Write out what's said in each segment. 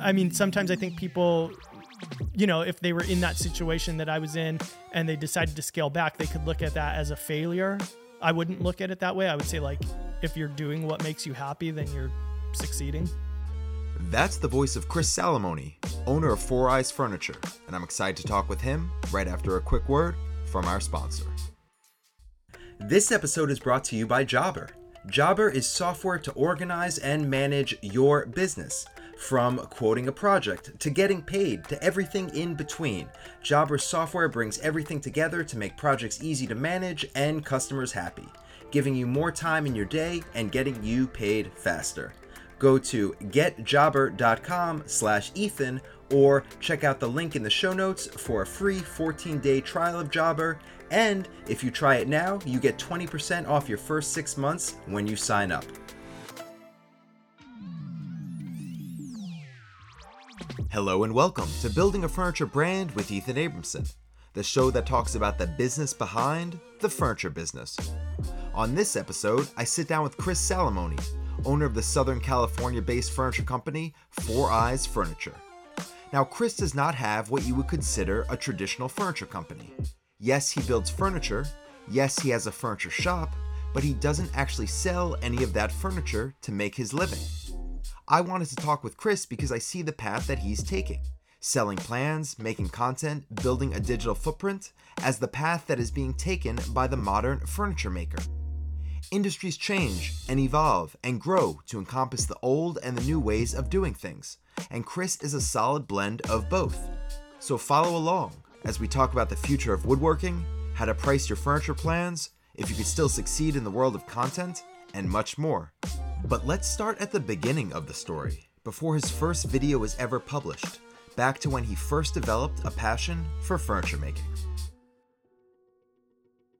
I mean, sometimes I think people, you know, if they were in that situation that I was in and they decided to scale back, they could look at that as a failure. I wouldn't look at it that way. I would say, like, if you're doing what makes you happy, then you're succeeding. That's the voice of Chris Salamone, owner of Four Eyes Furniture, and I'm excited to talk with him right after a quick word from our sponsor. This episode is brought to you by Jobber. Jobber is software to organize and manage your business. From quoting a project to getting paid to everything in between, Jobber software brings everything together to make projects easy to manage and customers happy, giving you more time in your day and getting you paid faster. Go to getjobber.com slash Ethan or check out the link in the show notes for a free 14-day trial of Jobber. And if you try it now, you get 20% off your first six months when you sign up. Hello and welcome to Building a Furniture Brand with Ethan Abramson, the show that talks about the business behind the furniture business. On this episode, I sit down with Chris Salamone, owner of the Southern California based furniture company Four Eyes Furniture. Now, Chris does not have what you would consider a traditional furniture company. Yes, he builds furniture, yes, he has a furniture shop, but he doesn't actually sell any of that furniture to make his living. I wanted to talk with Chris because I see the path that he's taking selling plans, making content, building a digital footprint as the path that is being taken by the modern furniture maker. Industries change and evolve and grow to encompass the old and the new ways of doing things, and Chris is a solid blend of both. So follow along as we talk about the future of woodworking, how to price your furniture plans, if you could still succeed in the world of content, and much more. But let's start at the beginning of the story, before his first video was ever published, back to when he first developed a passion for furniture making.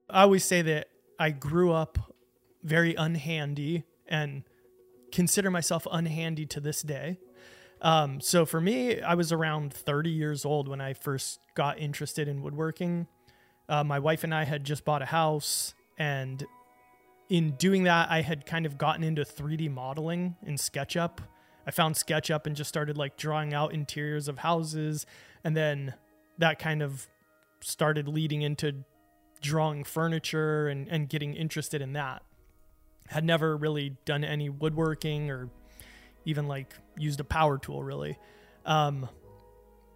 I always say that I grew up very unhandy and consider myself unhandy to this day. Um, so for me, I was around 30 years old when I first got interested in woodworking. Uh, my wife and I had just bought a house, and in doing that, I had kind of gotten into 3D modeling in SketchUp. I found SketchUp and just started like drawing out interiors of houses, and then that kind of started leading into drawing furniture and, and getting interested in that. Had never really done any woodworking or even like used a power tool really. Um,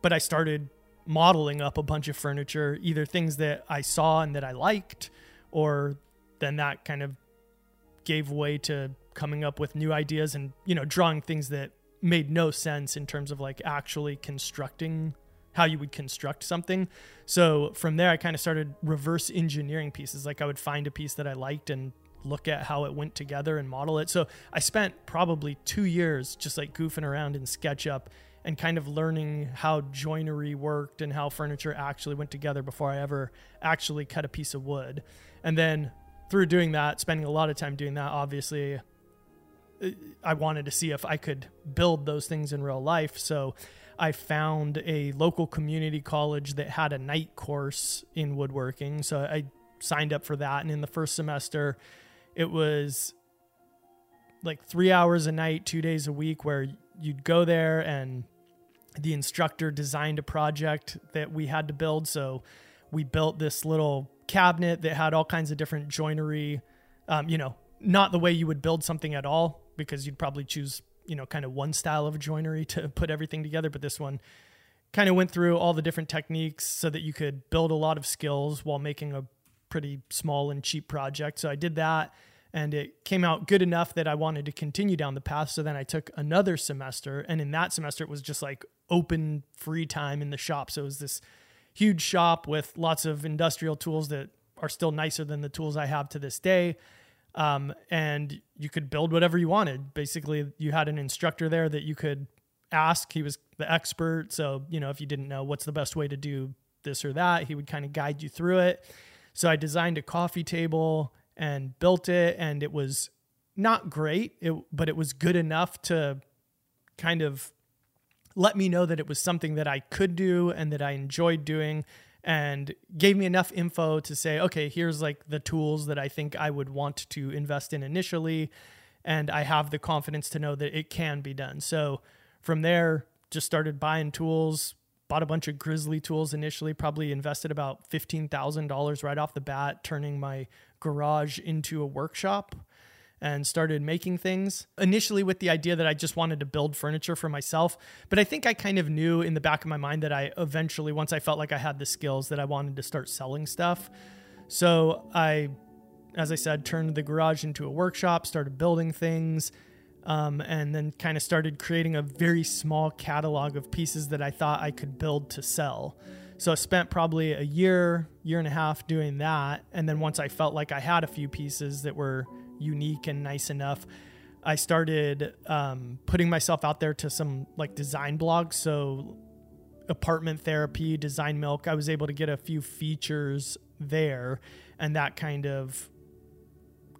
but I started modeling up a bunch of furniture, either things that I saw and that I liked, or then that kind of gave way to coming up with new ideas and, you know, drawing things that made no sense in terms of like actually constructing how you would construct something. So from there, I kind of started reverse engineering pieces. Like I would find a piece that I liked and look at how it went together and model it. So I spent probably two years just like goofing around in SketchUp and kind of learning how joinery worked and how furniture actually went together before I ever actually cut a piece of wood. And then through doing that, spending a lot of time doing that, obviously, I wanted to see if I could build those things in real life. So I found a local community college that had a night course in woodworking. So I signed up for that. And in the first semester, it was like three hours a night, two days a week, where you'd go there and the instructor designed a project that we had to build. So we built this little cabinet that had all kinds of different joinery, um, you know, not the way you would build something at all, because you'd probably choose, you know, kind of one style of joinery to put everything together. But this one kind of went through all the different techniques so that you could build a lot of skills while making a pretty small and cheap project. So I did that and it came out good enough that I wanted to continue down the path. So then I took another semester, and in that semester, it was just like open free time in the shop. So it was this huge shop with lots of industrial tools that are still nicer than the tools I have to this day. Um, and you could build whatever you wanted. Basically, you had an instructor there that you could ask. He was the expert. So, you know, if you didn't know what's the best way to do this or that, he would kind of guide you through it. So I designed a coffee table and built it, and it was not great, it, but it was good enough to kind of let me know that it was something that I could do and that I enjoyed doing and gave me enough info to say, okay, here's like the tools that I think I would want to invest in initially. And I have the confidence to know that it can be done. So from there, just started buying tools, bought a bunch of Grizzly tools initially, probably invested about $15,000 right off the bat, turning my garage into a workshop and started making things initially with the idea that I just wanted to build furniture for myself. But I think I kind of knew in the back of my mind that I eventually, once I felt like I had the skills, that I wanted to start selling stuff. So I, as I said, turned the garage into a workshop, started building things. Um, and then kind of started creating a very small catalog of pieces that I thought I could build to sell. So I spent probably a year, year and a half doing that. And then once I felt like I had a few pieces that were unique and nice enough, I started um, putting myself out there to some like design blogs. So, apartment therapy, design milk, I was able to get a few features there. And that kind of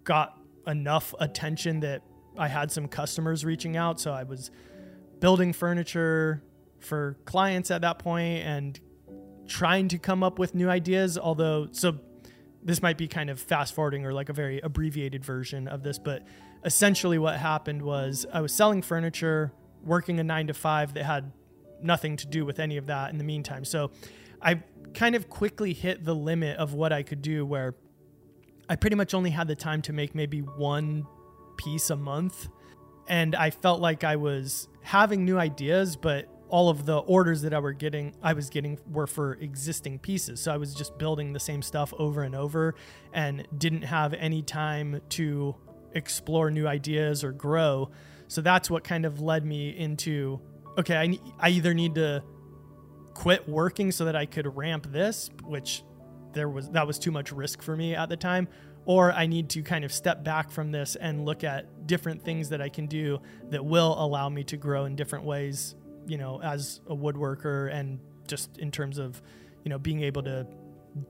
got enough attention that I had some customers reaching out. So, I was building furniture for clients at that point and trying to come up with new ideas. Although, so this might be kind of fast forwarding or like a very abbreviated version of this, but essentially what happened was I was selling furniture, working a nine to five that had nothing to do with any of that in the meantime. So I kind of quickly hit the limit of what I could do where I pretty much only had the time to make maybe one piece a month. And I felt like I was having new ideas, but all of the orders that I were getting I was getting were for existing pieces. So I was just building the same stuff over and over and didn't have any time to explore new ideas or grow. So that's what kind of led me into okay, I I either need to quit working so that I could ramp this, which there was that was too much risk for me at the time, or I need to kind of step back from this and look at different things that I can do that will allow me to grow in different ways you know, as a woodworker and just in terms of, you know, being able to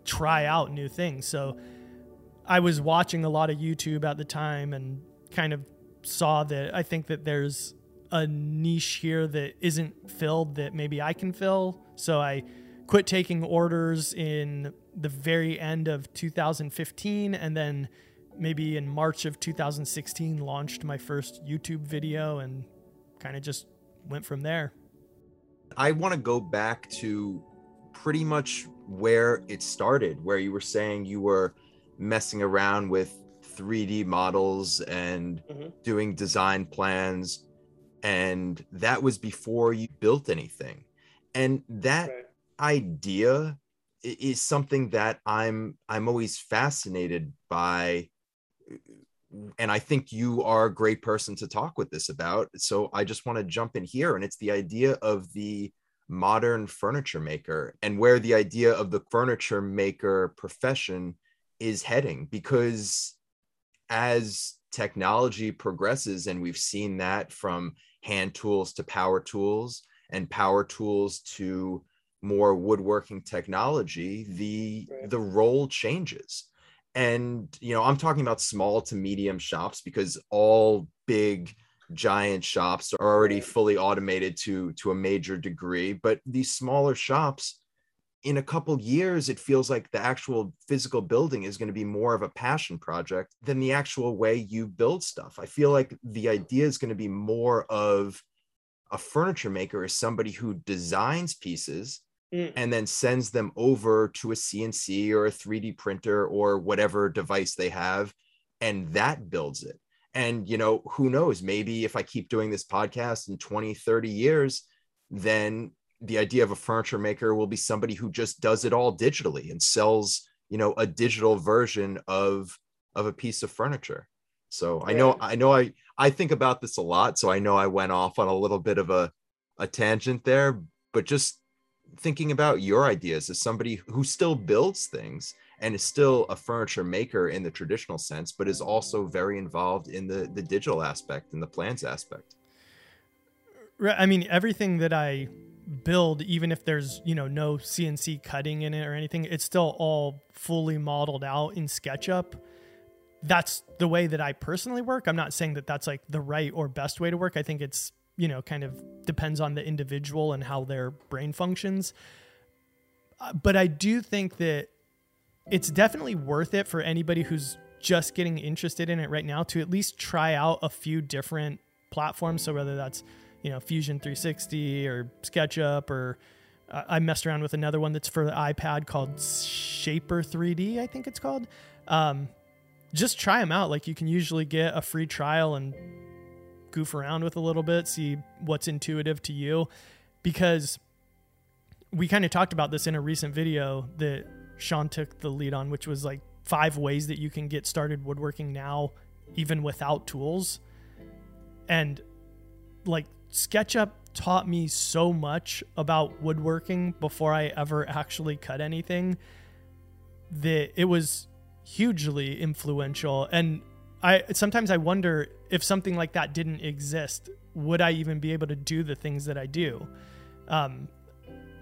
try out new things. So I was watching a lot of YouTube at the time and kind of saw that I think that there's a niche here that isn't filled that maybe I can fill. So I quit taking orders in the very end of 2015 and then maybe in March of 2016 launched my first YouTube video and kind of just went from there. I want to go back to pretty much where it started, where you were saying you were messing around with 3D models and mm-hmm. doing design plans. And that was before you built anything. And that right. idea is something that I'm I'm always fascinated by and I think you are a great person to talk with this about. So I just want to jump in here, and it's the idea of the modern furniture maker and where the idea of the furniture maker profession is heading. Because as technology progresses, and we've seen that from hand tools to power tools, and power tools to more woodworking technology, the right. the role changes and you know i'm talking about small to medium shops because all big giant shops are already fully automated to to a major degree. But these smaller shops in a couple years it feels like the actual physical building is going to be more of a passion project than the actual way you build stuff. I feel like the idea is going to be more of a furniture maker is somebody who designs pieces mm. and then sends them over to a CNC or a 3D printer or whatever device they have. And that builds it. And, you know, who knows? Maybe if I keep doing this podcast in 20, 30 years, then the idea of a furniture maker will be somebody who just does it all digitally and sells, you know, a digital version of of a piece of furniture. So I know I know I I think about this a lot. So I know I went off on a little bit of a a tangent there, but just thinking about your ideas as somebody who still builds things and is still a furniture maker in the traditional sense, but is also very involved in the the digital aspect and the plans aspect. Right. I mean, everything that I build, even if there's you know no CNC cutting in it or anything, it's still all fully modeled out in SketchUp. That's the way that I personally work. I'm not saying that that's like the right or best way to work. I think it's you know, kind of depends on the individual and how their brain functions. Uh, but I do think that it's definitely worth it for anybody who's just getting interested in it right now to at least try out a few different platforms. So whether that's, you know, Fusion 360 or SketchUp or uh, I messed around with another one that's for the iPad called Shapr3D, I think it's called. Um, just try them out. Like you can usually get a free trial and goof around with a little bit, see what's intuitive to you. Because we kind of talked about this in a recent video that Sean took the lead on, which was like five ways that you can get started woodworking now, even without tools. And like SketchUp taught me so much about woodworking before I ever actually cut anything that it was hugely influential. And I sometimes I wonder if something like that didn't exist, would I even be able to do the things that I do? Um,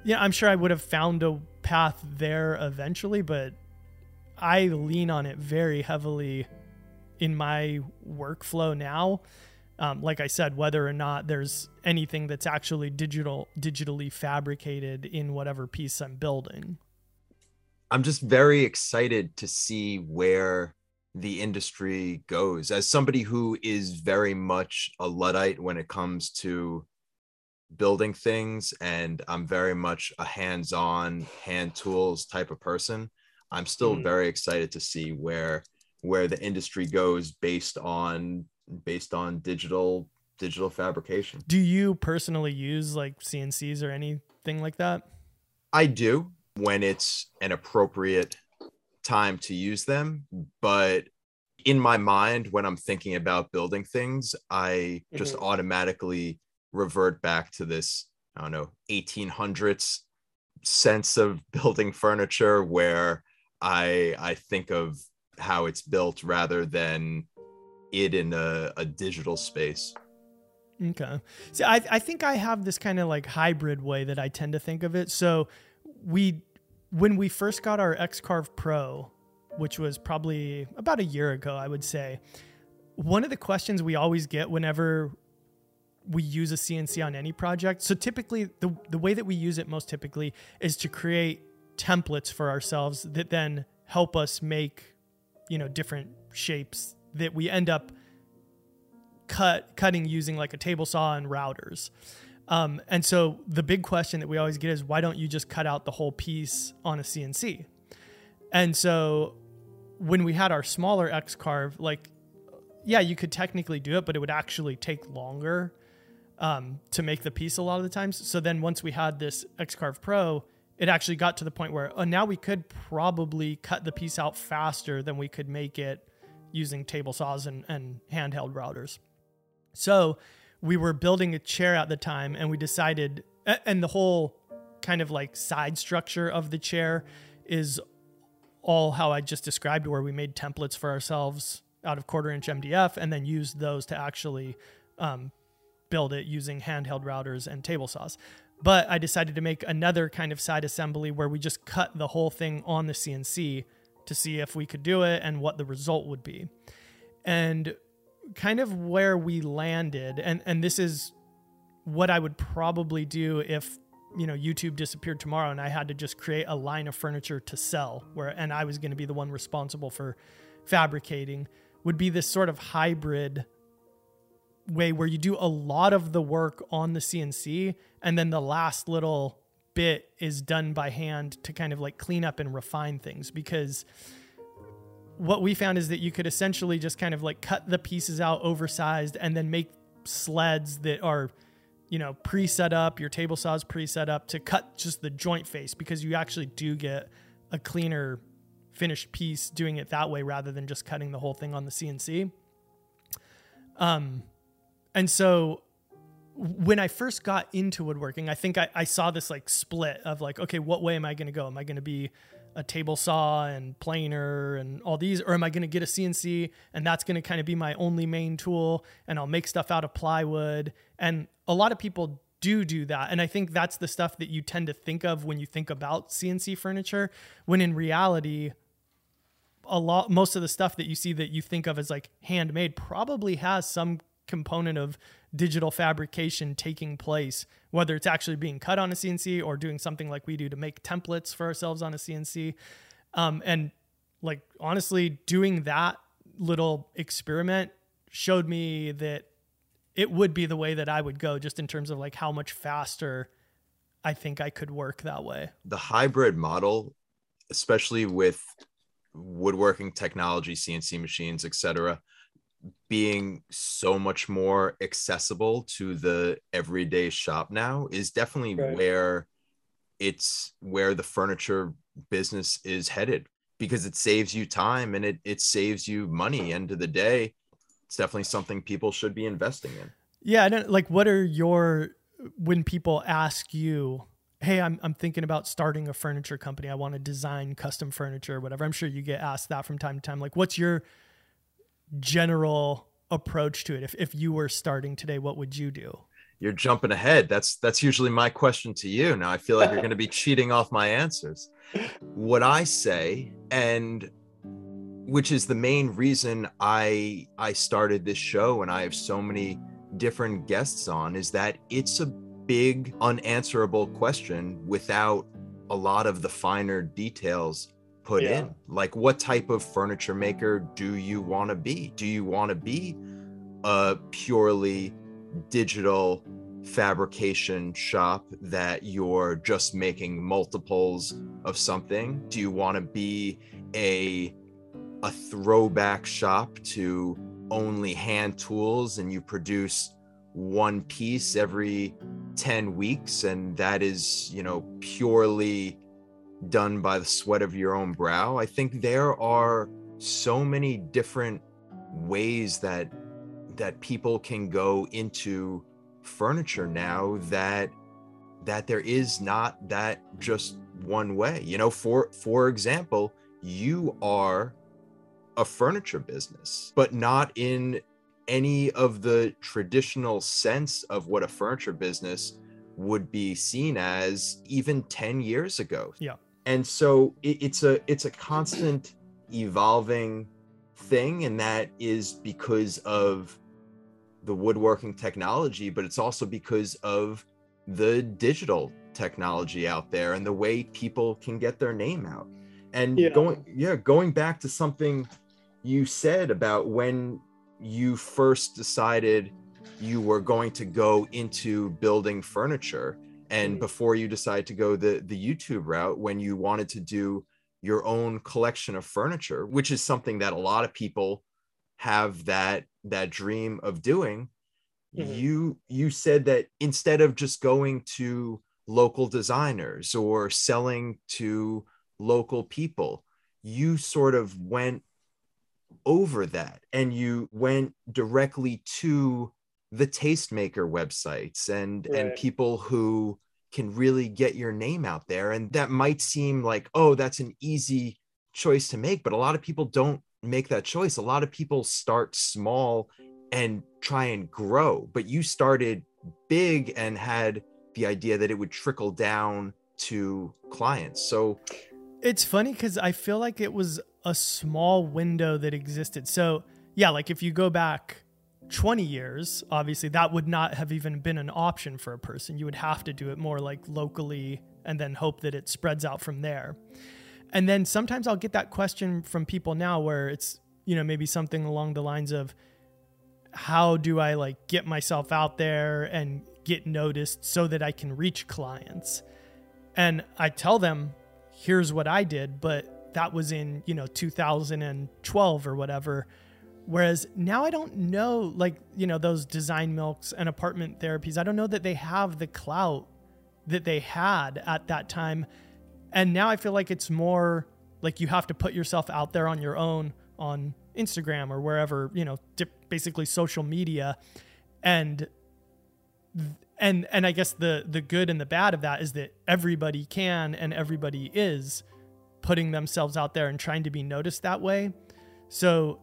yeah, I'm sure I would have found a path there eventually, but I lean on it very heavily in my workflow now. Um, like I said, whether or not there's anything that's actually digital, digitally fabricated in whatever piece I'm building. I'm just very excited to see where the industry goes. As somebody who is very much a Luddite when it comes to building things, and I'm very much a hands on, hand tools type of person, I'm still mm. very excited to see where where the industry goes based on based on digital digital fabrication. Do you personally use like CNCs or anything like that? I do when it's an appropriate time to use them, but in my mind when I'm thinking about building things, I just mm-hmm. automatically revert back to this I don't know 1800s sense of building furniture where I I think of how it's built rather than it in a, a digital space. Okay. See, I, I think I have this kind of like hybrid way that I tend to think of it. So we, when we first got our X-Carve Pro, which was probably about a year ago, I would say, one of the questions we always get whenever we use a CNC on any project. So typically the, the way that we use it most typically is to create templates for ourselves that then help us make, you know, different shapes that we end up cut cutting using like a table saw and routers. Um, and so the big question that we always get is why don't you just cut out the whole piece on a CNC? And so when we had our smaller X-Carve, like, yeah, you could technically do it, but it would actually take longer um, to make the piece a lot of the times. So then once we had this X-Carve Pro, it actually got to the point where oh, now we could probably cut the piece out faster than we could make it using table saws and, and handheld routers. So we were building a chair at the time and we decided, and the whole kind of like side structure of the chair is all how I just described, where we made templates for ourselves out of quarter inch MDF and then used those to actually um, build it using handheld routers and table saws. But I decided to make another kind of side assembly where we just cut the whole thing on the CNC to see if we could do it and what the result would be. And kind of where we landed, and, and this is what I would probably do if you know YouTube disappeared tomorrow and I had to just create a line of furniture to sell where and I was going to be the one responsible for fabricating would be this sort of hybrid way where you do a lot of the work on the CNC and then the last little bit is done by hand to kind of like clean up and refine things because what we found is that you could essentially just kind of like cut the pieces out oversized and then make sleds that are you know pre-set up your table saws pre-set up to cut just the joint face because you actually do get a cleaner finished piece doing it that way rather than just cutting the whole thing on the CNC um and so when I first got into woodworking, I think I, I saw this like split of like, okay, what way am I going to go? Am I going to be a table saw and planer and all these, or am I going to get a CNC and that's going to kind of be my only main tool and I'll make stuff out of plywood? And a lot of people do do that. And I think that's the stuff that you tend to think of when you think about CNC furniture, when in reality, a lot, most of the stuff that you see that you think of as like handmade probably has some component of digital fabrication taking place, whether it's actually being cut on a CNC or doing something like we do to make templates for ourselves on a CNC. Um, and like honestly, doing that little experiment showed me that it would be the way that I would go just in terms of like how much faster I think I could work that way. The hybrid model, especially with woodworking technology, CNC machines, etc., being so much more accessible to the everyday shop now is definitely right. where it's where the furniture business is headed because it saves you time and it it saves you money. End of the day it's definitely something people should be investing in. Yeah I don't, like what are your when people ask you hey I'm, I'm thinking about starting a furniture company. I want to design custom furniture or whatever i'm sure you get asked that from time to time. Like what's your general approach to it. If, if you were starting today what would you do? You're jumping ahead. That's that's usually my question to you. Now i feel like you're going to be cheating off my answers. What i say and which is the main reason i i started this show and i have so many different guests on is that it's a big unanswerable question without a lot of the finer details put yeah. in? Like what type of furniture maker do you want to be? Do you want to be a purely digital fabrication shop that you're just making multiples of something? Do you want to be a a throwback shop to only hand tools and you produce one piece every 10 weeks and that is you know purely done by the sweat of your own brow. I think there are so many different ways that that people can go into furniture now that that there is not that just one way. You know, for for example, you are a furniture business, but not in any of the traditional sense of what a furniture business would be seen as even 10 years ago. Yeah and so it, it's a it's a constant evolving thing and that is because of the woodworking technology but it's also because of the digital technology out there and the way people can get their name out and yeah. going yeah going back to something you said about when you first decided you were going to go into building furniture and mm-hmm. before you decide to go the the youtube route when you wanted to do your own collection of furniture which is something that a lot of people have that that dream of doing mm-hmm. you you said that instead of just going to local designers or selling to local people you sort of went over that and you went directly to the tastemaker websites and right. and people who can really get your name out there and that might seem like oh that's an easy choice to make but a lot of people don't make that choice. A lot of people start small and try and grow but you started big and had the idea that it would trickle down to clients. So it's funny cuz I feel like it was a small window that existed. So yeah like if you go back 20 years, obviously that would not have even been an option for a person. You would have to do it more like locally and then hope that it spreads out from there. And then sometimes I'll get that question from people now where it's, you know, maybe something along the lines of how do I like get myself out there and get noticed so that I can reach clients? And I tell them, here's what I did, but that was in, you know, 2012 or whatever Whereas now I don't know, like, you know, those design milks and apartment therapies, I don't know that they have the clout that they had at that time. And now I feel like it's more like you have to put yourself out there on your own on Instagram or wherever, you know, basically social media. And and and I guess the the good and the bad of that is that everybody can and everybody is putting themselves out there and trying to be noticed that way. So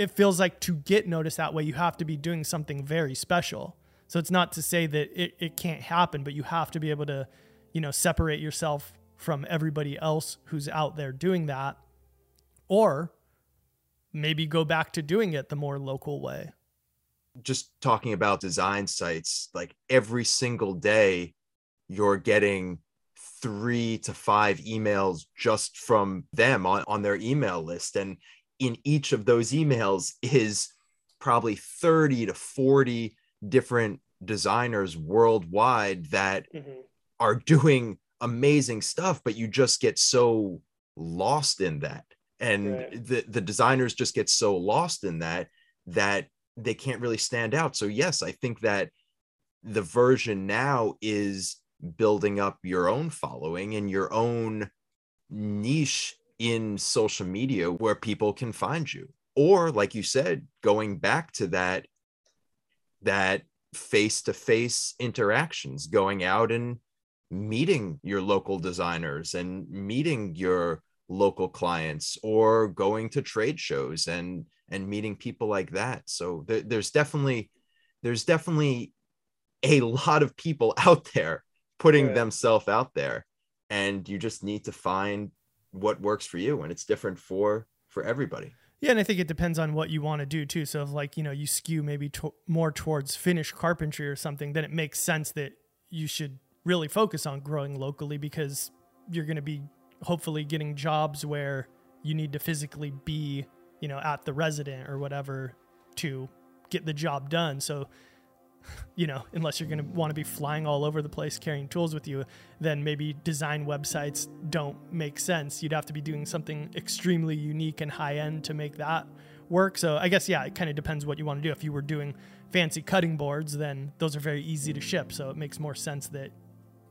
it feels like to get noticed that way, you have to be doing something very special. So it's not to say that it, it can't happen, but you have to be able to, you know, separate yourself from everybody else who's out there doing that. Or maybe go back to doing it the more local way. Just talking about design sites, like every single day, you're getting three to five emails just from them on, on their email list. And in each of those emails is probably 30 to 40 different designers worldwide that Mhm. are doing amazing stuff but you just get so lost in that and Right. the the designers just get so lost in that that they can't really stand out so yes i think that the version now is building up your own following and your own niche in social media where people can find you. Or like you said going back to that that face-to-face interactions going out and meeting your local designers and meeting your local clients or going to trade shows and and meeting people like that. So there, there's definitely there's definitely a lot of people out there putting Right. themselves out there. And you just need to find what works for you and it's different for for everybody Yeah, and I think it depends on what you want to do too. So if like you know you skew maybe to- more towards finished carpentry or something, then it makes sense that you should really focus on growing locally because you're going to be hopefully getting jobs where you need to physically be you know at the resident or whatever to get the job done. So you know, unless you're going to want to be flying all over the place carrying tools with you, then maybe design websites don't make sense. You'd have to be doing something extremely unique and high end to make that work. So I guess, yeah, it kind of depends what you want to do. If you were doing fancy cutting boards, then those are very easy to ship. So it makes more sense that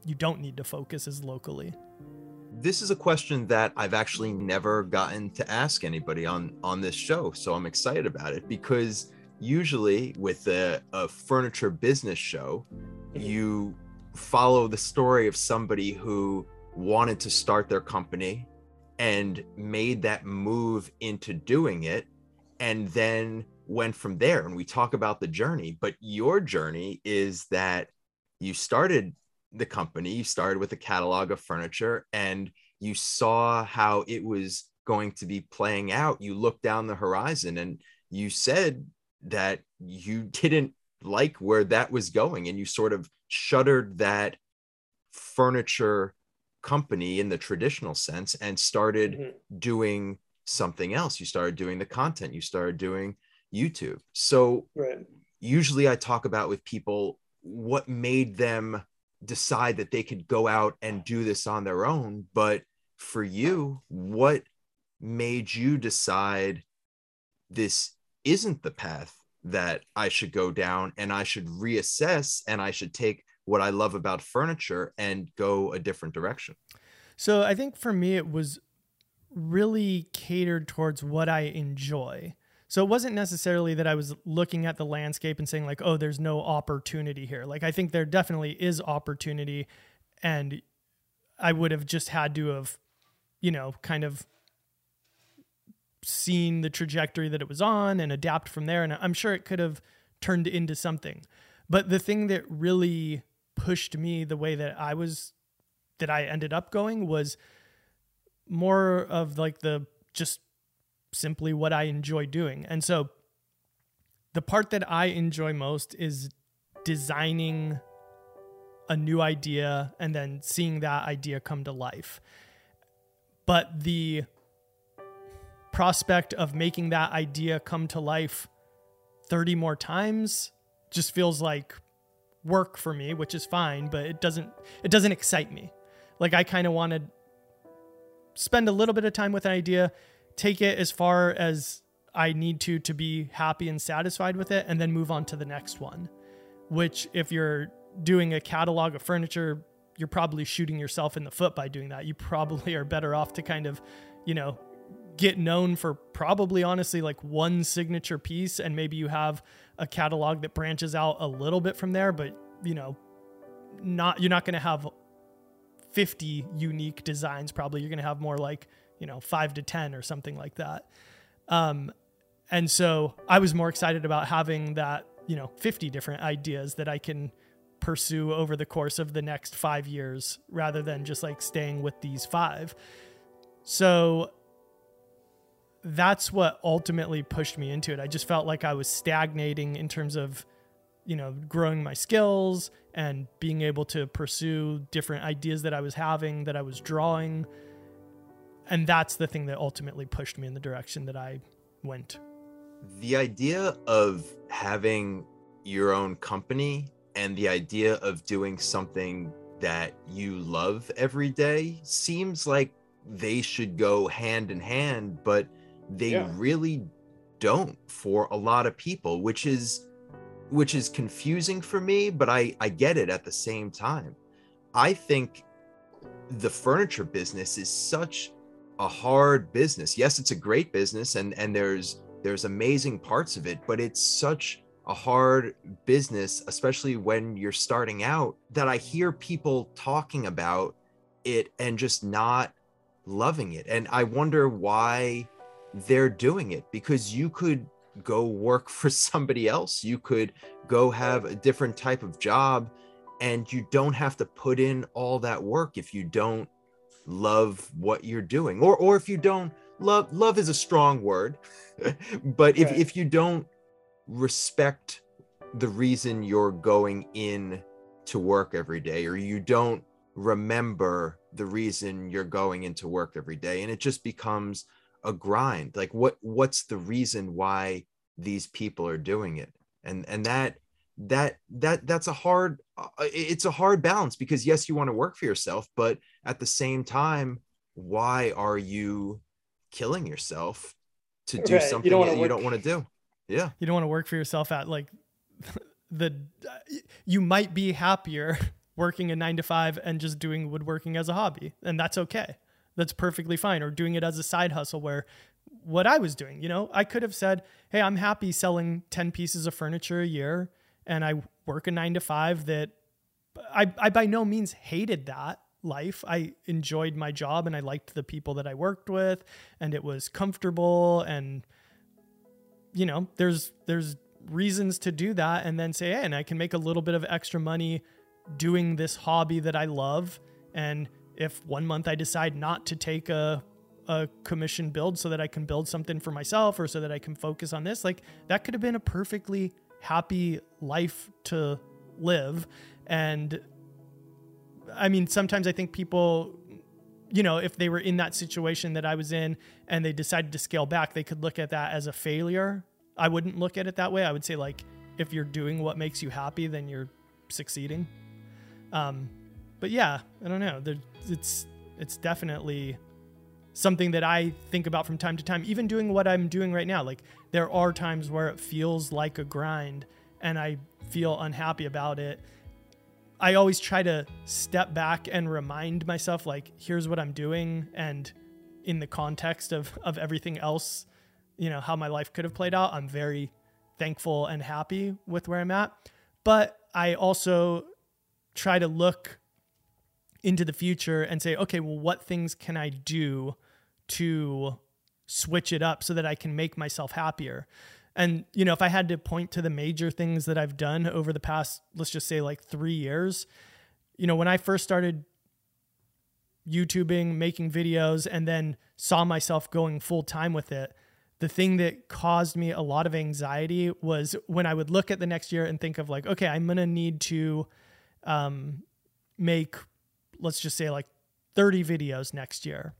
you don't need to focus as locally. this is a question that I've actually never gotten to ask anybody on on this show, so I'm excited about it because usually with a, a furniture business show, Mhm. you follow the story of somebody who wanted to start their company and made that move into doing it and then went from there and we talk about the journey but your journey is that you started the company you started with a catalog of furniture and you saw how it was going to be playing out you looked down the horizon and you said that you didn't like where that was going and you sort of shuttered that furniture company in the traditional sense and started Mhm. doing something else you started doing the content you started doing youtube so Right. usually I talk about with people what made them decide that they could go out and do this on their own. But for you, what made you decide this isn't the path that I should go down and I should reassess and I should take what I love about furniture and go a different direction? So I think for me, it was really catered towards what I enjoy. So it wasn't necessarily that I was looking at the landscape and saying, like, oh, there's no opportunity here. Like, I think there definitely is opportunity. And I would have just had to have, you know, kind of seen the trajectory that it was on and adapt from there. And I'm sure it could have turned into something. But the thing that really pushed me the way that I was, that I ended up going was more of like the just simply what I enjoy doing. And so the part that I enjoy most is designing a new idea and then seeing that idea come to life. But the prospect of making that idea come to life 30 more times just feels like work for me, which is fine, but it doesn't it doesn't excite me. Like I kind of want to spend a little bit of time with an idea, take it as far as I need to to be happy and satisfied with it and then move on to the next one. Which if you're doing a catalog of furniture, you're probably shooting yourself in the foot by doing that. You probably are better off to kind of, you know, get known for probably honestly like one signature piece and maybe you have a catalog that branches out a little bit from there but you know not you're not going to have 50 unique designs probably. You're going to have more like you know 5 to 10 or something like that. Um and so i was more excited about having that you know 50 different ideas that i can pursue over the course of the next 5 years rather than just like staying with these 5 so that's what ultimately pushed me into it. I just felt like I was stagnating in terms of, you know, growing my skills and being able to pursue different ideas that I was having, that I was drawing. And that's the thing that ultimately pushed me in the direction that I went. the idea of having your own company and the idea of doing something that you love every day seems like they should go hand in hand, but they yeah. really don't for a lot of people, which is which is confusing for me, but I I get it at the same time. I think the furniture business is such a hard business. Yes, it's a great business and and there's there's amazing parts of it, but it's such a hard business, especially when you're starting out, that I hear people talking about it and just not loving it. And I wonder why they're doing it because you could go work for somebody else. You could go have a different type of job and you don't have to put in all that work if you don't love what you're doing or or if you don't love love is a strong word but if, if you don't respect the reason you're going in to work every day or you don't remember the reason you're going into work every day and it just becomes a grind like what what's the reason why these people are doing it? And and that that that that's a hard uh, it's a hard balance because yes you want to work for yourself but at the same time why are you killing yourself to do right. something you don't, that you don't want to do? Yeah. You don't want to work for yourself at like the you might be happier working a 9 to 5 and just doing woodworking as a hobby and that's okay that's perfectly fine or doing it as a side hustle where what I was doing, you know, I could have said, "Hey, I'm happy selling 10 pieces of furniture a year and I work a 9 to 5 that I I by no means hated that life. I enjoyed my job and I liked the people that I worked with and it was comfortable and you know, there's there's reasons to do that and then say, hey, and I can make a little bit of extra money doing this hobby that I love. And if one month I decide not to take a a commission build so that I can build something for myself or so that I can focus on this, like that could have been a perfectly happy life to live. And I mean, sometimes I think people, you know, if they were in that situation that I was in and they decided to scale back, they could look at that as a failure. I wouldn't look at it that way. I would say, like, if you're doing what makes you happy, then you're succeeding. Um, but yeah, I don't know. There, it's it's definitely something that I think about from time to time. Even doing what I'm doing right now, like there are times where it feels like a grind, and I feel unhappy about it I always try to step back and remind myself, like, here's what I'm doing. And in the context of, of everything else, you know, how my life could have played out, I'm very thankful and happy with where I'm at. But I also try to look into the future and say, okay, well, what things can I do to switch it up so that I can make myself happier? And, you know, if I had to point to the major things that I've done over the past, let's just say like three years, you know, when I first started YouTubing, making videos, and then saw myself going full time with it, the thing that caused me a lot of anxiety was when I would look at the next year and think of like, okay, I'm going to need to um, make, let's just say like 30 videos next year.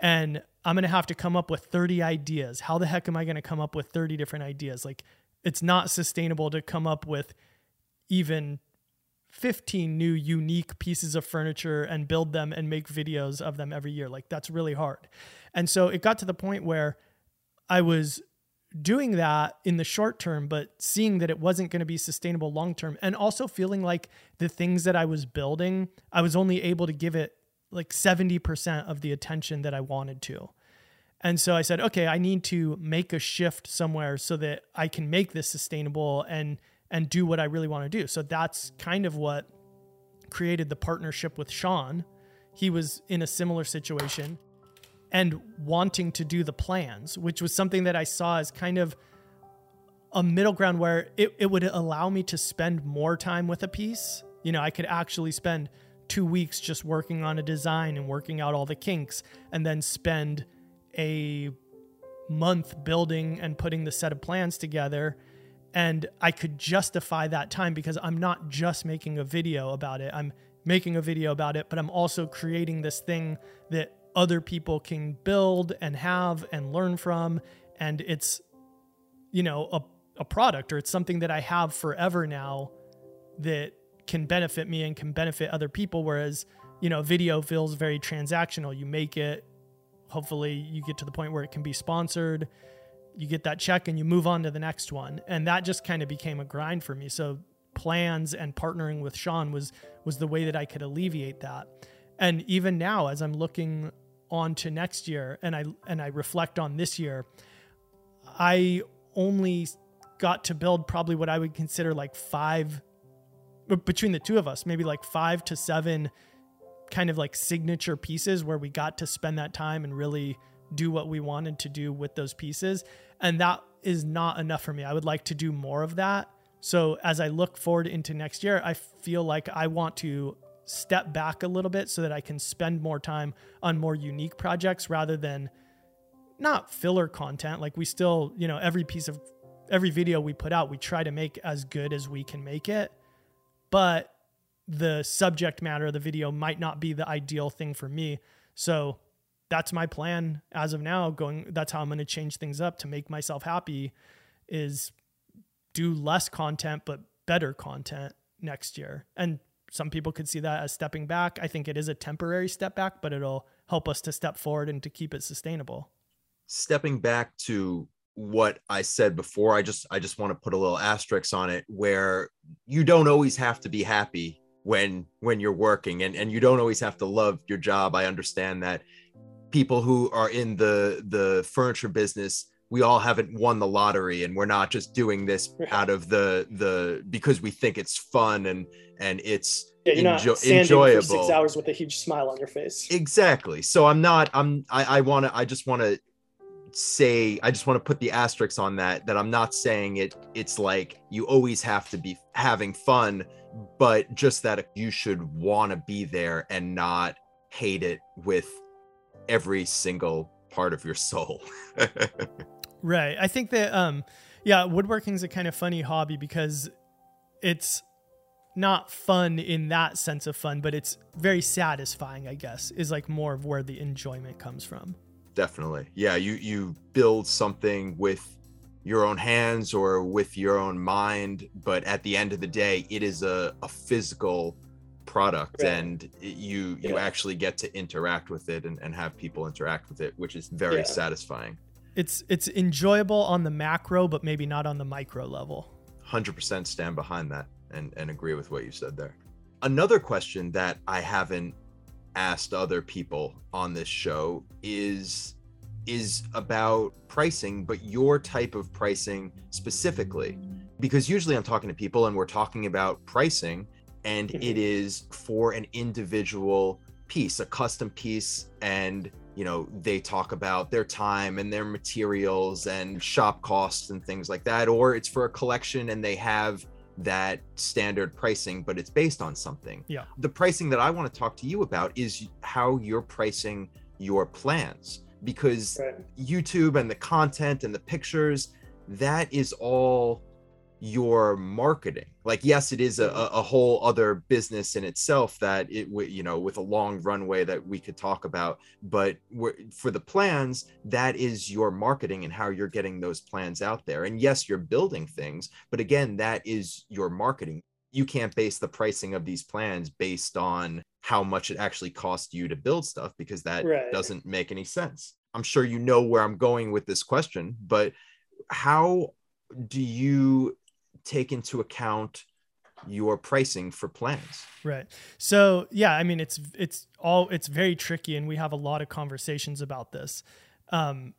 And I'm going to have to come up with 30 ideas. How the heck am I going to come up with 30 different ideas? Like, it's not sustainable to come up with even 15 new unique pieces of furniture and build them and make videos of them every year. Like, that's really hard. And so it got to the point where I was doing that in the short term, but seeing that it wasn't going to be sustainable long term, and also feeling like the things that I was building, I was only able to give it like 70% of the attention that I wanted to. And so I said, okay, I need to make a shift somewhere so that I can make this sustainable and and do what I really want to do. So that's kind of what created the partnership with Sean. He was in a similar situation and wanting to do the plans, which was something that I saw as kind of a middle ground where it, it would allow me to spend more time with a piece. You know, I could actually spend two weeks just working on a design and working out all the kinks, and then spend a month building and putting the set of plans together. And I could justify that time because I'm not just making a video about it. I'm making a video about it, but I'm also creating this thing that other people can build and have and learn from. And it's you know, a, a product or it's something that I have forever now that can benefit me and can benefit other people. Whereas, you know, video feels very transactional. You make it, hopefully you get to the point where it can be sponsored. You get that check and you move on to the next one. And that just kind of became a grind for me. So plans and partnering with Sean was was the way that I could alleviate that. And even now as I'm looking on to next year and I and I reflect on this year, I only got to build probably what I would consider like five between the two of us, maybe like five to seven kind of like signature pieces where we got to spend that time and really do what we wanted to do with those pieces. And that is not enough for me. I would like to do more of that. So as I look forward into next year, I feel like I want to step back a little bit so that I can spend more time on more unique projects rather than not filler content. Like we still, you know, every piece of every video we put out, we try to make as good as we can make it but the subject matter of the video might not be the ideal thing for me. So that's my plan as of now going that's how I'm going to change things up to make myself happy is do less content but better content next year. And some people could see that as stepping back. I think it is a temporary step back, but it'll help us to step forward and to keep it sustainable. Stepping back to what I said before. I just I just want to put a little asterisk on it where you don't always have to be happy when when you're working and and you don't always have to love your job. I understand that people who are in the the furniture business we all haven't won the lottery and we're not just doing this out of the the because we think it's fun and and it's yeah, you're enjo- not enjoyable for six hours with a huge smile on your face. Exactly. So i'm not i'm i, I want to i just want to say i just want to put the asterisks on that that i'm not saying it it's like you always have to be having fun but just that you should want to be there and not hate it with every single part of your soul right i think that um yeah woodworking is a kind of funny hobby because it's not fun in that sense of fun but it's very satisfying i guess is like more of where the enjoyment comes from definitely yeah you you build something with your own hands or with your own mind but at the end of the day it is a, a physical product right. and you you yeah. actually get to interact with it and, and have people interact with it which is very yeah. satisfying it's it's enjoyable on the macro but maybe not on the micro level. 100% stand behind that and and agree with what you said there. Another question that i haven't asked other people on this show is is about pricing but your type of pricing specifically. Because usually i'm talking to people and we're talking about pricing and mm-hmm. it is for an individual piece a custom piece and you know they talk about their time and their materials and shop costs and things like that or it's for a collection and they have that standard pricing, but it's based on something. Yeah. The pricing that I want to talk to you about is how you're pricing your plans because right. YouTube and the content and the pictures, that is all your marketing. Like yes it is mm-hmm. a, a whole other business in itself that it would, you know with a long runway that we could talk about but for the plans that is your marketing and how you're getting those plans out there. And yes you're building things but again that is your marketing. You can't base the pricing of these plans based on how much it actually costs you to build stuff because that right. doesn't make any sense. I'm sure you know where i'm going with this question but how do you take into account your pricing for plans. Right. So yeah i mean it's it's all it's very tricky and we have a lot of conversations about this. Um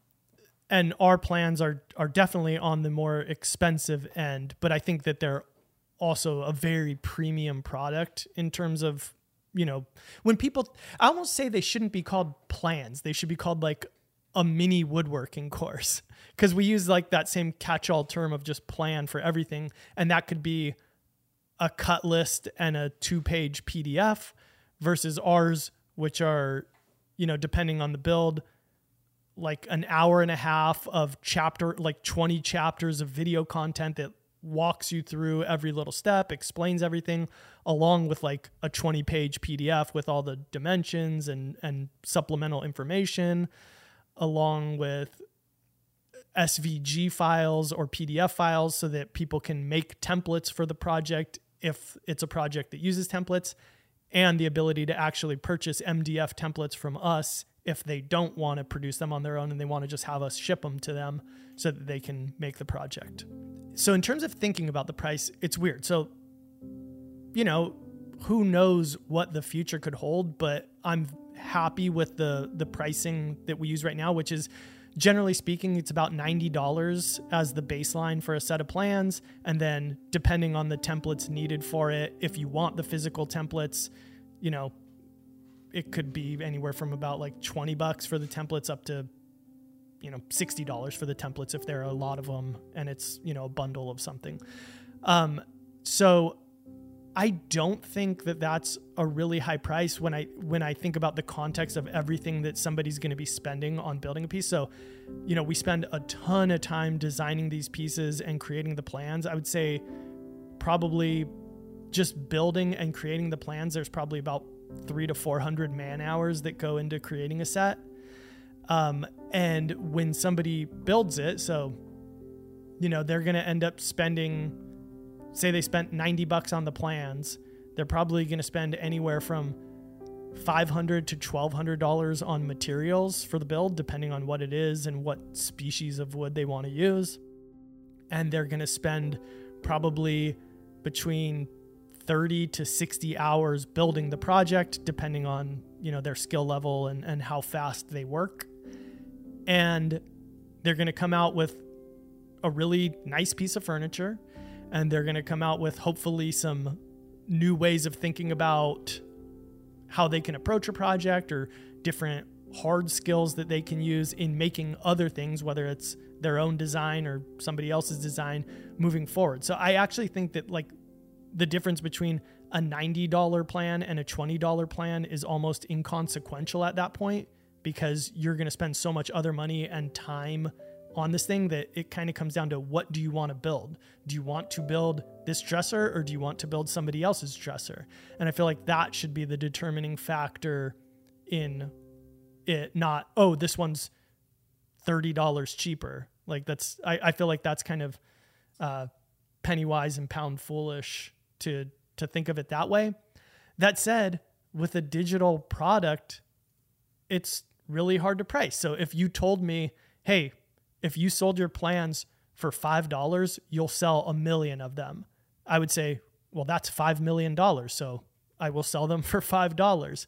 and our plans are are definitely on the more expensive end but i think that they're also a very premium product in terms of you know when people i almost say they shouldn't be called plans. They should be called like a mini woodworking course. Because we use like that same catch-all term of just plan for everything and that could be a cut list and a two-page pdf versus ours which are you know depending on the build like an hour and a half of chapter like 20 chapters of video content that walks you through every little step explains everything along with like a 20 page pdf with all the dimensions and and supplemental information along with SVG files or PDF files so that people can make templates for the project if it's a project that uses templates, and the ability to actually purchase MDF templates from us if they don't want to produce them on their own and they want to just have us ship them to them so that they can make the project. So, in terms of thinking about the price, it's weird. So, you know, who knows what the future could hold, but I'm happy with the the pricing that we use right now, which is generally speaking, it's about $90 as the baseline for a set of plans. And then depending on the templates needed for it, if you want the physical templates, you know, it could be anywhere from about like 20 bucks for the templates up to you know $60 for the templates if there are a lot of them and it's you know a bundle of something um, so I don't think that that's a really high price when I when I think about the context of everything that somebody's going to be spending on building a piece. So, you know, we spend a ton of time designing these pieces and creating the plans. I would say probably just building and creating the plans there's probably about 3 to 400 man hours that go into creating a set. Um, and when somebody builds it, so you know, they're going to end up spending say they spent 90 bucks on the plans, they're probably going to spend anywhere from 500 to 1200 dollars on materials for the build depending on what it is and what species of wood they want to use. And they're going to spend probably between 30 to 60 hours building the project depending on you know their skill level and, and how fast they work. And they're going to come out with a really nice piece of furniture and they're going to come out with hopefully some new ways of thinking about how they can approach a project or different hard skills that they can use in making other things, whether it's their own design or somebody else's design moving forward. So I actually think that like the difference between a $90 plan and a $20 plan is almost inconsequential at that point because you're going to spend so much other money and time on this thing that it kind of comes down to what do you want to build? Do you want to build this dresser or do you want to build somebody else's dresser? And I feel like that should be the determining factor in it, not, oh, this one's $30 cheaper. Like that's, I, I feel like that's kind of uh, penny wise and pound foolish to, to think of it that way. That said, with a digital product, it's really hard to price. So if you told me, hey, if you sold your plans for $5, you'll sell a million of them. I would say, well, that's $5 million. So I will sell them for $5.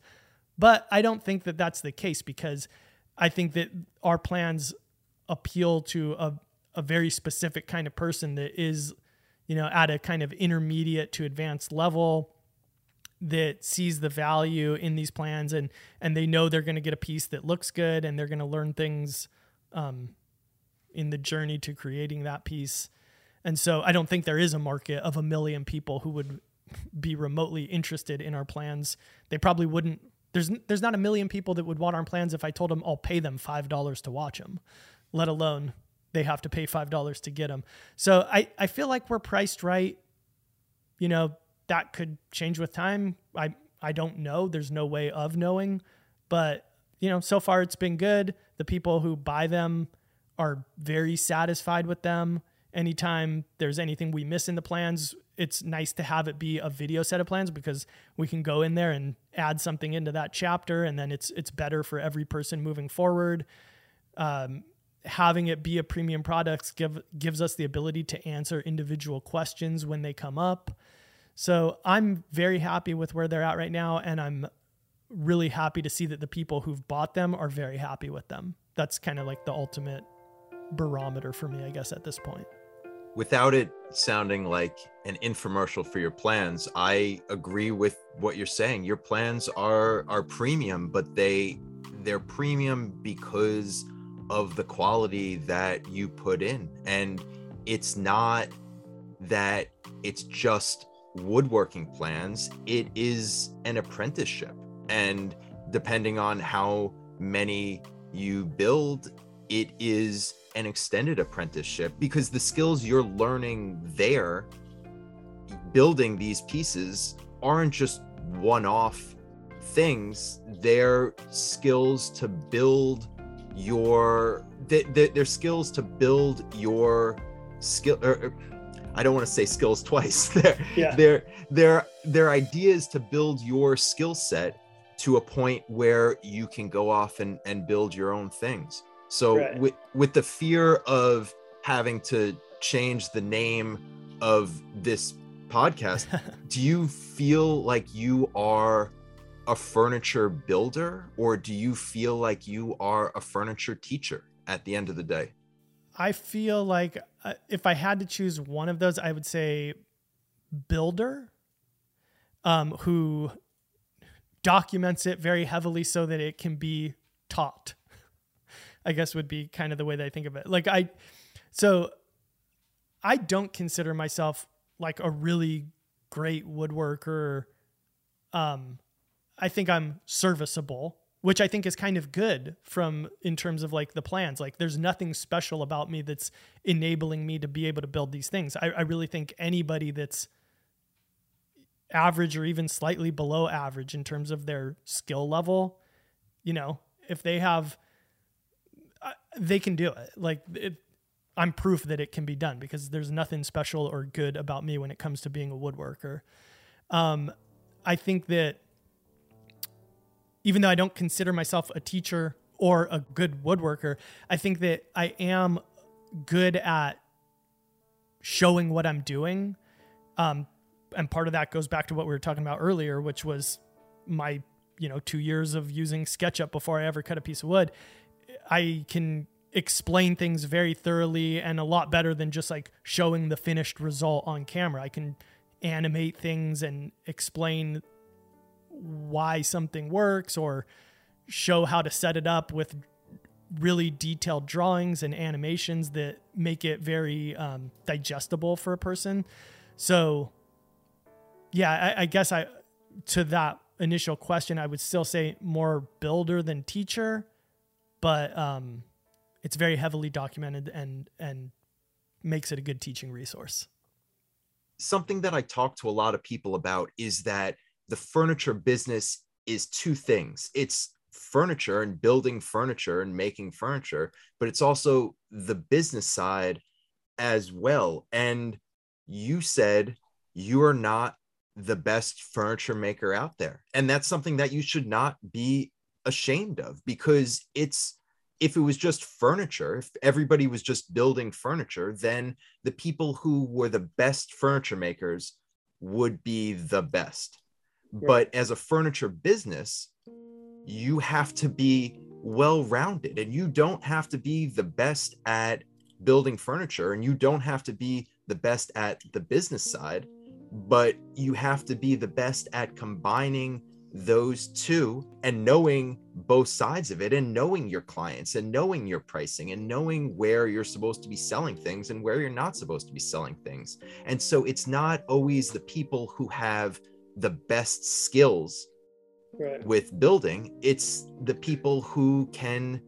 But I don't think that that's the case because I think that our plans appeal to a, a very specific kind of person that is, you know, at a kind of intermediate to advanced level that sees the value in these plans and and they know they're going to get a piece that looks good and they're going to learn things um, in the journey to creating that piece. And so I don't think there is a market of a million people who would be remotely interested in our plans. They probably wouldn't. There's there's not a million people that would want our plans if I told them I'll pay them five dollars to watch them, let alone they have to pay five dollars to get them. So I I feel like we're priced right. You know that could change with time. I I don't know. There's no way of knowing, but you know so far it's been good. The people who buy them are very satisfied with them. Anytime there's anything we miss in the plans, it's nice to have it be a video set of plans because we can go in there and add something into that chapter, and then it's it's better for every person moving forward. Um, having it be a premium product give, gives us the ability to answer individual questions when they come up. So I'm very happy with where they're at right now, and I'm really happy to see that the people who've bought them are very happy with them. That's kind of like the ultimate barometer for me, I guess, at this point. Without it sounding like an infomercial for your plans, I agree with what you're saying. Your plans are are premium, but they they're premium because of the quality that you put in. And it's not that it's just woodworking plans, it is an apprenticeship. And depending on how many you build, it is an extended apprenticeship because the skills you're learning there building these pieces aren't just one off things, they're skills to build your th- th- their skills to build your skill or, or I don't want to say skills twice. their, yeah. their their their ideas to build your skill set to a point where you can go off and, and build your own things. So right. with with the fear of having to change the name of this podcast, do you feel like you are a furniture builder or do you feel like you are a furniture teacher at the end of the day? I feel like uh, if I had to choose one of those, I would say builder, um, who documents it very heavily so that it can be taught. I guess would be kind of the way that I think of it. Like I, so I don't consider myself like a really great woodworker. Um, I think I'm serviceable which I think is kind of good from in terms of like the plans. Like there's nothing special about me that's enabling me to be able to build these things. I, I really think anybody that's average or even slightly below average in terms of their skill level, you know, if they have, they can do it. Like it, I'm proof that it can be done because there's nothing special or good about me when it comes to being a woodworker. Um, I think that even though I don't consider myself a teacher or a good woodworker, I think that I am good at showing what I'm doing. Um, and part of that goes back to what we were talking about earlier, which was my, you know, two years of using SketchUp before I ever cut a piece of wood. I can explain things very thoroughly and a lot better than just like showing the finished result on camera. I can animate things and explain why something works or show how to set it up with really detailed drawings and animations that make it very um, digestible for a person. So, yeah, I, I, guess I to that initial question, I would still say more builder than teacher, but um, it's very heavily documented and and makes it a good teaching resource. Something that I talk to a lot of people about is that the furniture business is two things it's furniture and building furniture and making furniture but it's also the business side as well and you said you are not the best furniture maker out there and that's something that you should not be ashamed of because it's if it was just furniture if everybody was just building furniture then the people who were the best furniture makers would be the best. But as a furniture business, you have to be well rounded and you don't have to be the best at building furniture and you don't have to be the best at the business side, but you have to be the best at combining those two and knowing both sides of it and knowing your clients and knowing your pricing and knowing where you're supposed to be selling things and where you're not supposed to be selling things. And so it's not always the people who have the best skills right. with building it's the people who can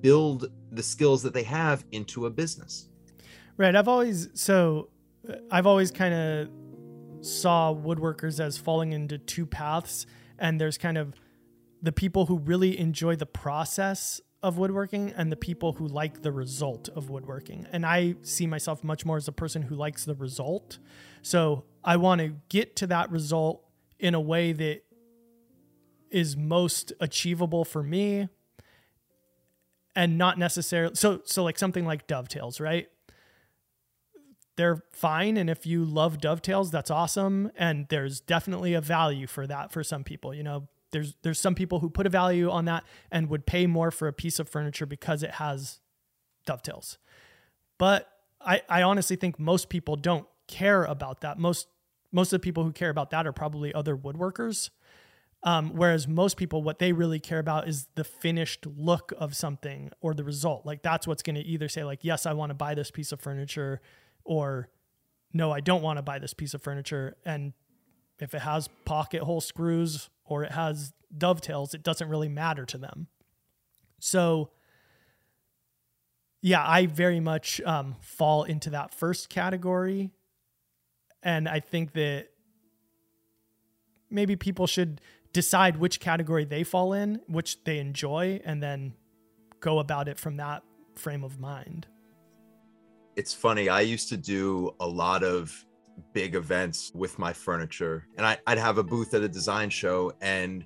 build the skills that they have into a business right i've always so uh, i've always kind of saw woodworkers as falling into two paths and there's kind of the people who really enjoy the process of woodworking and the people who like the result of woodworking. And I see myself much more as a person who likes the result. So I want to get to that result in a way that is most achievable for me and not necessarily so so like something like dovetails, right? They're fine and if you love dovetails, that's awesome and there's definitely a value for that for some people, you know, there's there's some people who put a value on that and would pay more for a piece of furniture because it has dovetails. But I, I honestly think most people don't care about that. Most most of the people who care about that are probably other woodworkers. Um, whereas most people, what they really care about is the finished look of something or the result. Like that's what's going to either say like, yes, I want to buy this piece of furniture, or no, I don't want to buy this piece of furniture. And if it has pocket hole screws or it has dovetails, it doesn't really matter to them. So, yeah, I very much um, fall into that first category. And I think that maybe people should decide which category they fall in, which they enjoy, and then go about it from that frame of mind. It's funny. I used to do a lot of big events with my furniture, and I, would have a booth at a design show, and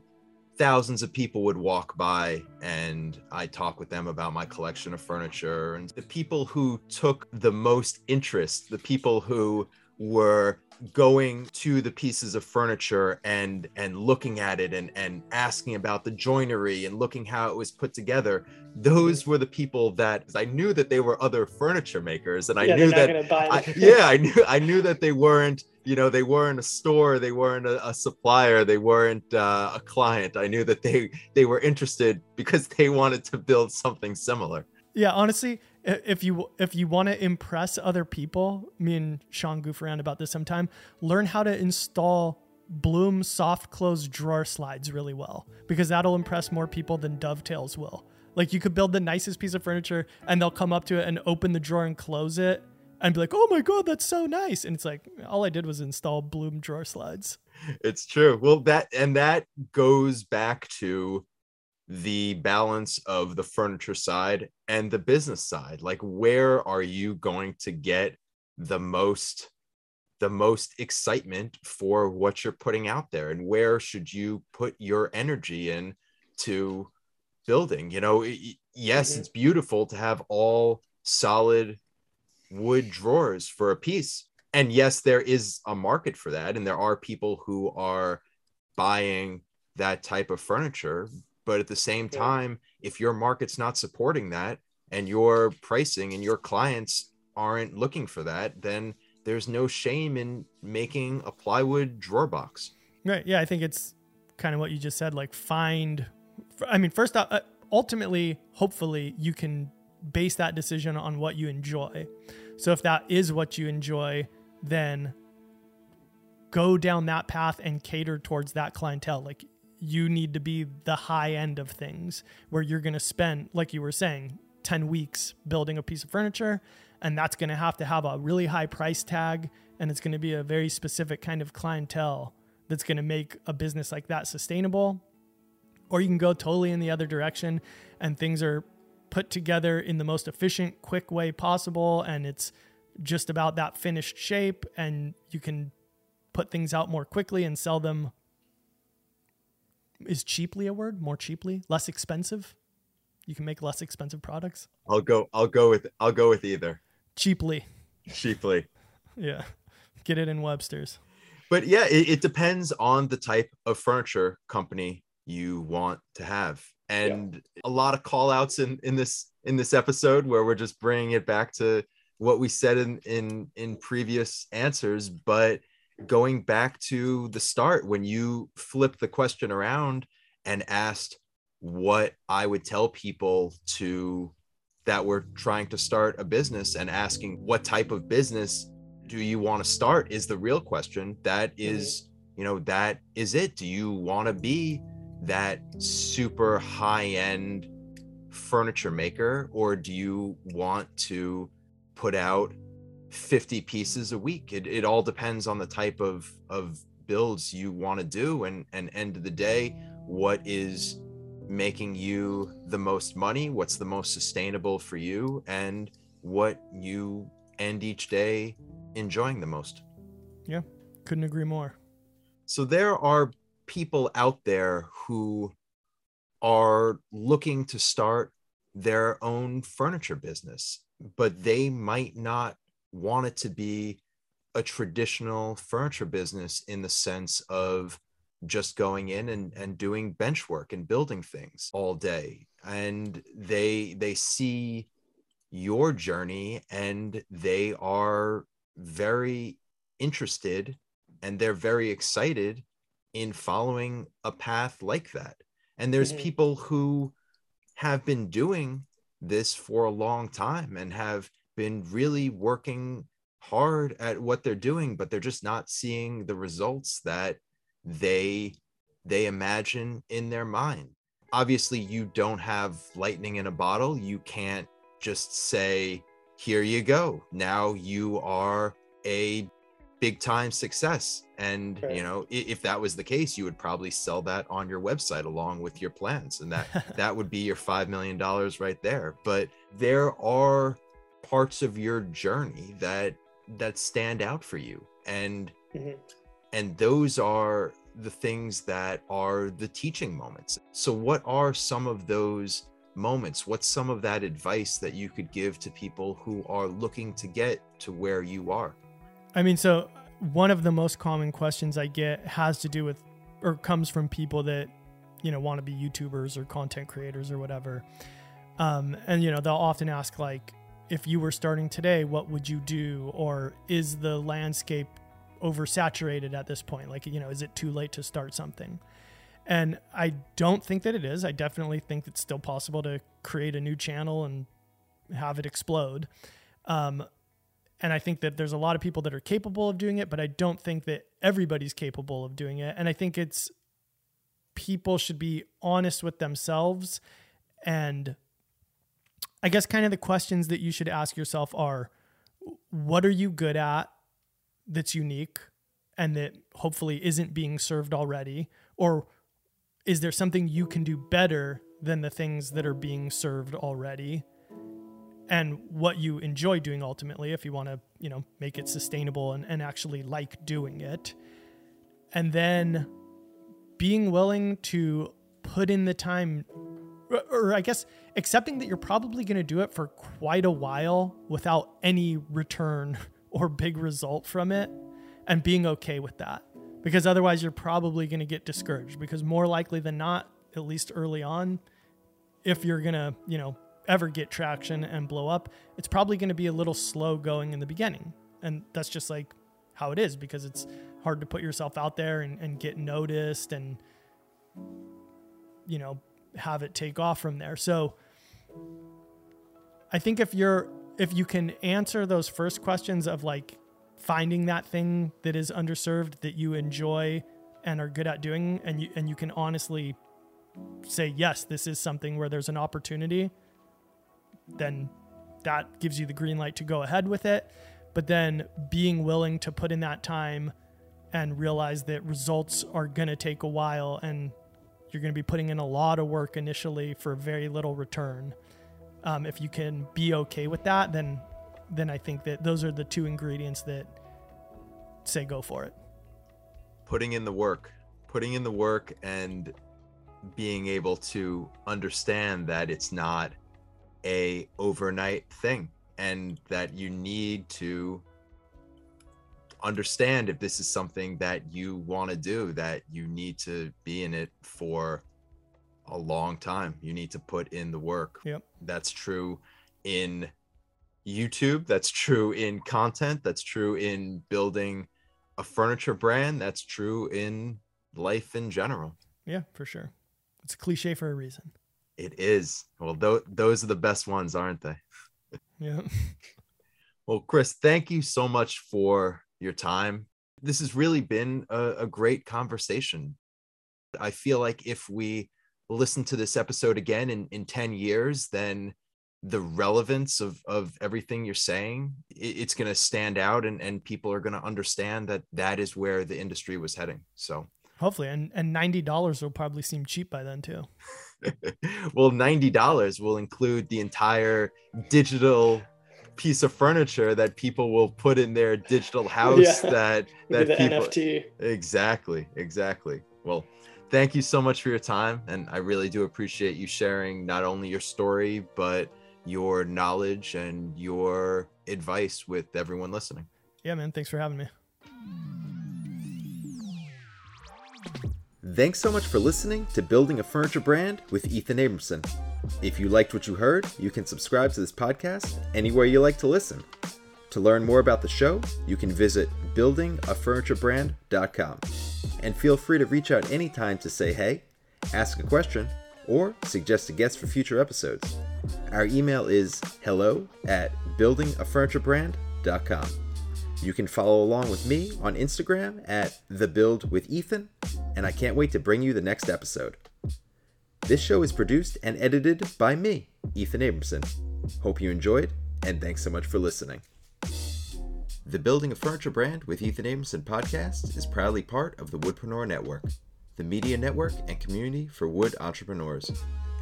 thousands of people would walk by and I'd talk with them about my collection of furniture. And the people who took the most interest, the people who were going to the pieces of furniture and and looking at it and and asking about the joinery and looking how it was put together those were the people that i knew that they were other furniture makers and i yeah, knew that I, yeah i knew i knew that they weren't you know they weren't a store they weren't a, a supplier they weren't uh, a client. I knew that they they were interested because they wanted to build something similar. Yeah honestly if you if you want to impress other people, me and Sean goof around about this sometime. Learn how to install Blum soft close drawer slides really well because that'll impress more people than dovetails will. Like you could build the nicest piece of furniture and they'll come up to it and open the drawer and close it and be like, "Oh my god, that's so nice!" And it's like all I did was install Blum drawer slides. It's true. Well, that and that goes back to the balance of the furniture side and the business side? Like where are you going to get the most the most excitement for what you're putting out there? And where should you put your energy in to building? You know yes mm-hmm. it's beautiful to have all solid wood drawers for a piece. And yes there is a market for that. And there are people who are buying that type of furniture but at the same time, if your market's not supporting that and your pricing and your clients aren't looking for that, then there's no shame in making a plywood drawer box. Right. Yeah. I think it's kind of what you just said. Like, find, I mean, first, uh, ultimately, hopefully, you can base that decision on what you enjoy. So if that is what you enjoy, then go down that path and cater towards that clientele. Like you need to be the high end of things where you're going to spend, like you were saying, 10 weeks building a piece of furniture. And that's going to have to have a really high price tag. And it's going to be a very specific kind of clientele that's going to make a business like that sustainable. Or you can go totally in the other direction and things are put together in the most efficient, quick way possible. And it's just about that finished shape. And you can put things out more quickly and sell them is cheaply a word? More cheaply, less expensive. You can make less expensive products. I'll go. I'll go with. I'll go with either. Cheaply. Cheaply. yeah, get it in Webster's. But yeah, it, it depends on the type of furniture company you want to have, and yeah. a lot of call outs in in this in this episode where we're just bringing it back to what we said in in in previous answers, but going back to the start when you flipped the question around and asked what I would tell people to that were trying to start a business and asking what type of business do you want to start is the real question. That is mm-hmm. you know that is it. Do you want to be that super high end furniture maker or do you want to put out 50 pieces a week. It, it all depends on the type of, of builds you want to do. And, and end of the day, what is making you the most money, what's the most sustainable for you, and what you end each day enjoying the most. Yeah, couldn't agree more. So there are people out there who are looking to start their own furniture business, but they might not want it to be a traditional furniture business in the sense of just going in and, and doing bench work and building things all day and they they see your journey and they are very interested and they're very excited in following a path like that and there's mm-hmm. people who have been doing this for a long time and have been really working hard at what they're doing but they're just not seeing the results that they they imagine in their mind. Obviously you don't have lightning in a bottle. You can't just say here you go. Now you are a big time success. And Right. you know if that was the case you would probably sell that on your website along with your plans and that that would be your 5 million dollars right there. But there are parts of your journey that that stand out for you and Mhm. and those are the things that are the teaching moments so what are some of those moments what's some of that advice that you could give to people who are looking to get to where you are I mean, so one of the most common questions I get has to do with, or comes from people that, you know, want to be YouTubers or content creators or whatever. Um, and, you know, they'll often ask, like, if you were starting today, what would you do? Or is the landscape oversaturated at this point? Like, you know, is it too late to start something? And I don't think that it is. I definitely think it's still possible to create a new channel and have it explode. Um, and I think that there's a lot of people that are capable of doing it, but I don't think that everybody's capable of doing it. And I think it's people should be honest with themselves. And I guess kind of the questions that you should ask yourself are what are you good at that's unique and that hopefully isn't being served already? Or is there something you can do better than the things that are being served already? and what you enjoy doing ultimately if you want to you know make it sustainable and, and actually like doing it and then being willing to put in the time or, i guess accepting that you're probably going to do it for quite a while without any return or big result from it and being okay with that because otherwise you're probably going to get discouraged because more likely than not at least early on if you're going to you know ever get traction and blow up, it's probably going to be a little slow going in the beginning. And that's just like how it is because it's hard to put yourself out there and, and get noticed and, you know, have it take off from there. So I think if you're, if you can answer those first questions of like finding that thing that is underserved that you enjoy and are good at doing, and you, and you can honestly say, yes, this is something where there's an opportunity then that gives you the green light to go ahead with it. But then being willing to put in that time and realize that results are going to take a while and you're going to be putting in a lot of work initially for very little return. Um, if you can be okay with that, then then I think that those are the two ingredients that say go for it. putting in the work putting in the work and being able to understand that it's not a overnight thing and that you need to understand if this is something that you want to do that you need to be in it for a long time you need to put in the work Yep. that's true in youtube that's true in content that's true in building a furniture brand that's true in life in general Yeah, for sure. It's a cliche for a reason. it is well th- those are the best ones aren't they Yeah. Well, Chris, thank you so much for your time. This has really been a, a great conversation. I feel like if we listen to this episode again in, in 10 years, then the relevance of, of everything you're saying, it- it's going to stand out and, and people are going to understand that that is where the industry was heading. So, Hopefully. And and ninety dollars will probably seem cheap by then too. well, $90 will include the entire digital piece of furniture that people will put in their digital house Yeah. that that the people NFT. exactly exactly well thank you so much for your time and i really do appreciate you sharing not only your story but your knowledge and your advice with everyone listening Yeah, man. Thanks for having me. Thanks so much for listening to Building a Furniture Brand with Ethan Abramson. If you liked what you heard, you can subscribe to this podcast anywhere you like to listen. To learn more about the show, you can visit buildingafurniturebrand.com. And feel free to reach out anytime to say hey, ask a question, or suggest a guest for future episodes. Our email is hello at buildingafurniturebrand.com. You can follow along with me on Instagram at The Build with Ethan, and I can't wait to bring you the next episode. This show is produced and edited by me, Ethan Abramson. Hope you enjoyed, and thanks so much for listening. The Building a Furniture Brand with Ethan Abramson podcast is proudly part of the Woodpreneur Network, the media network and community for wood entrepreneurs.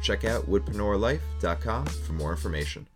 Check out woodpreneurlife.com for more information.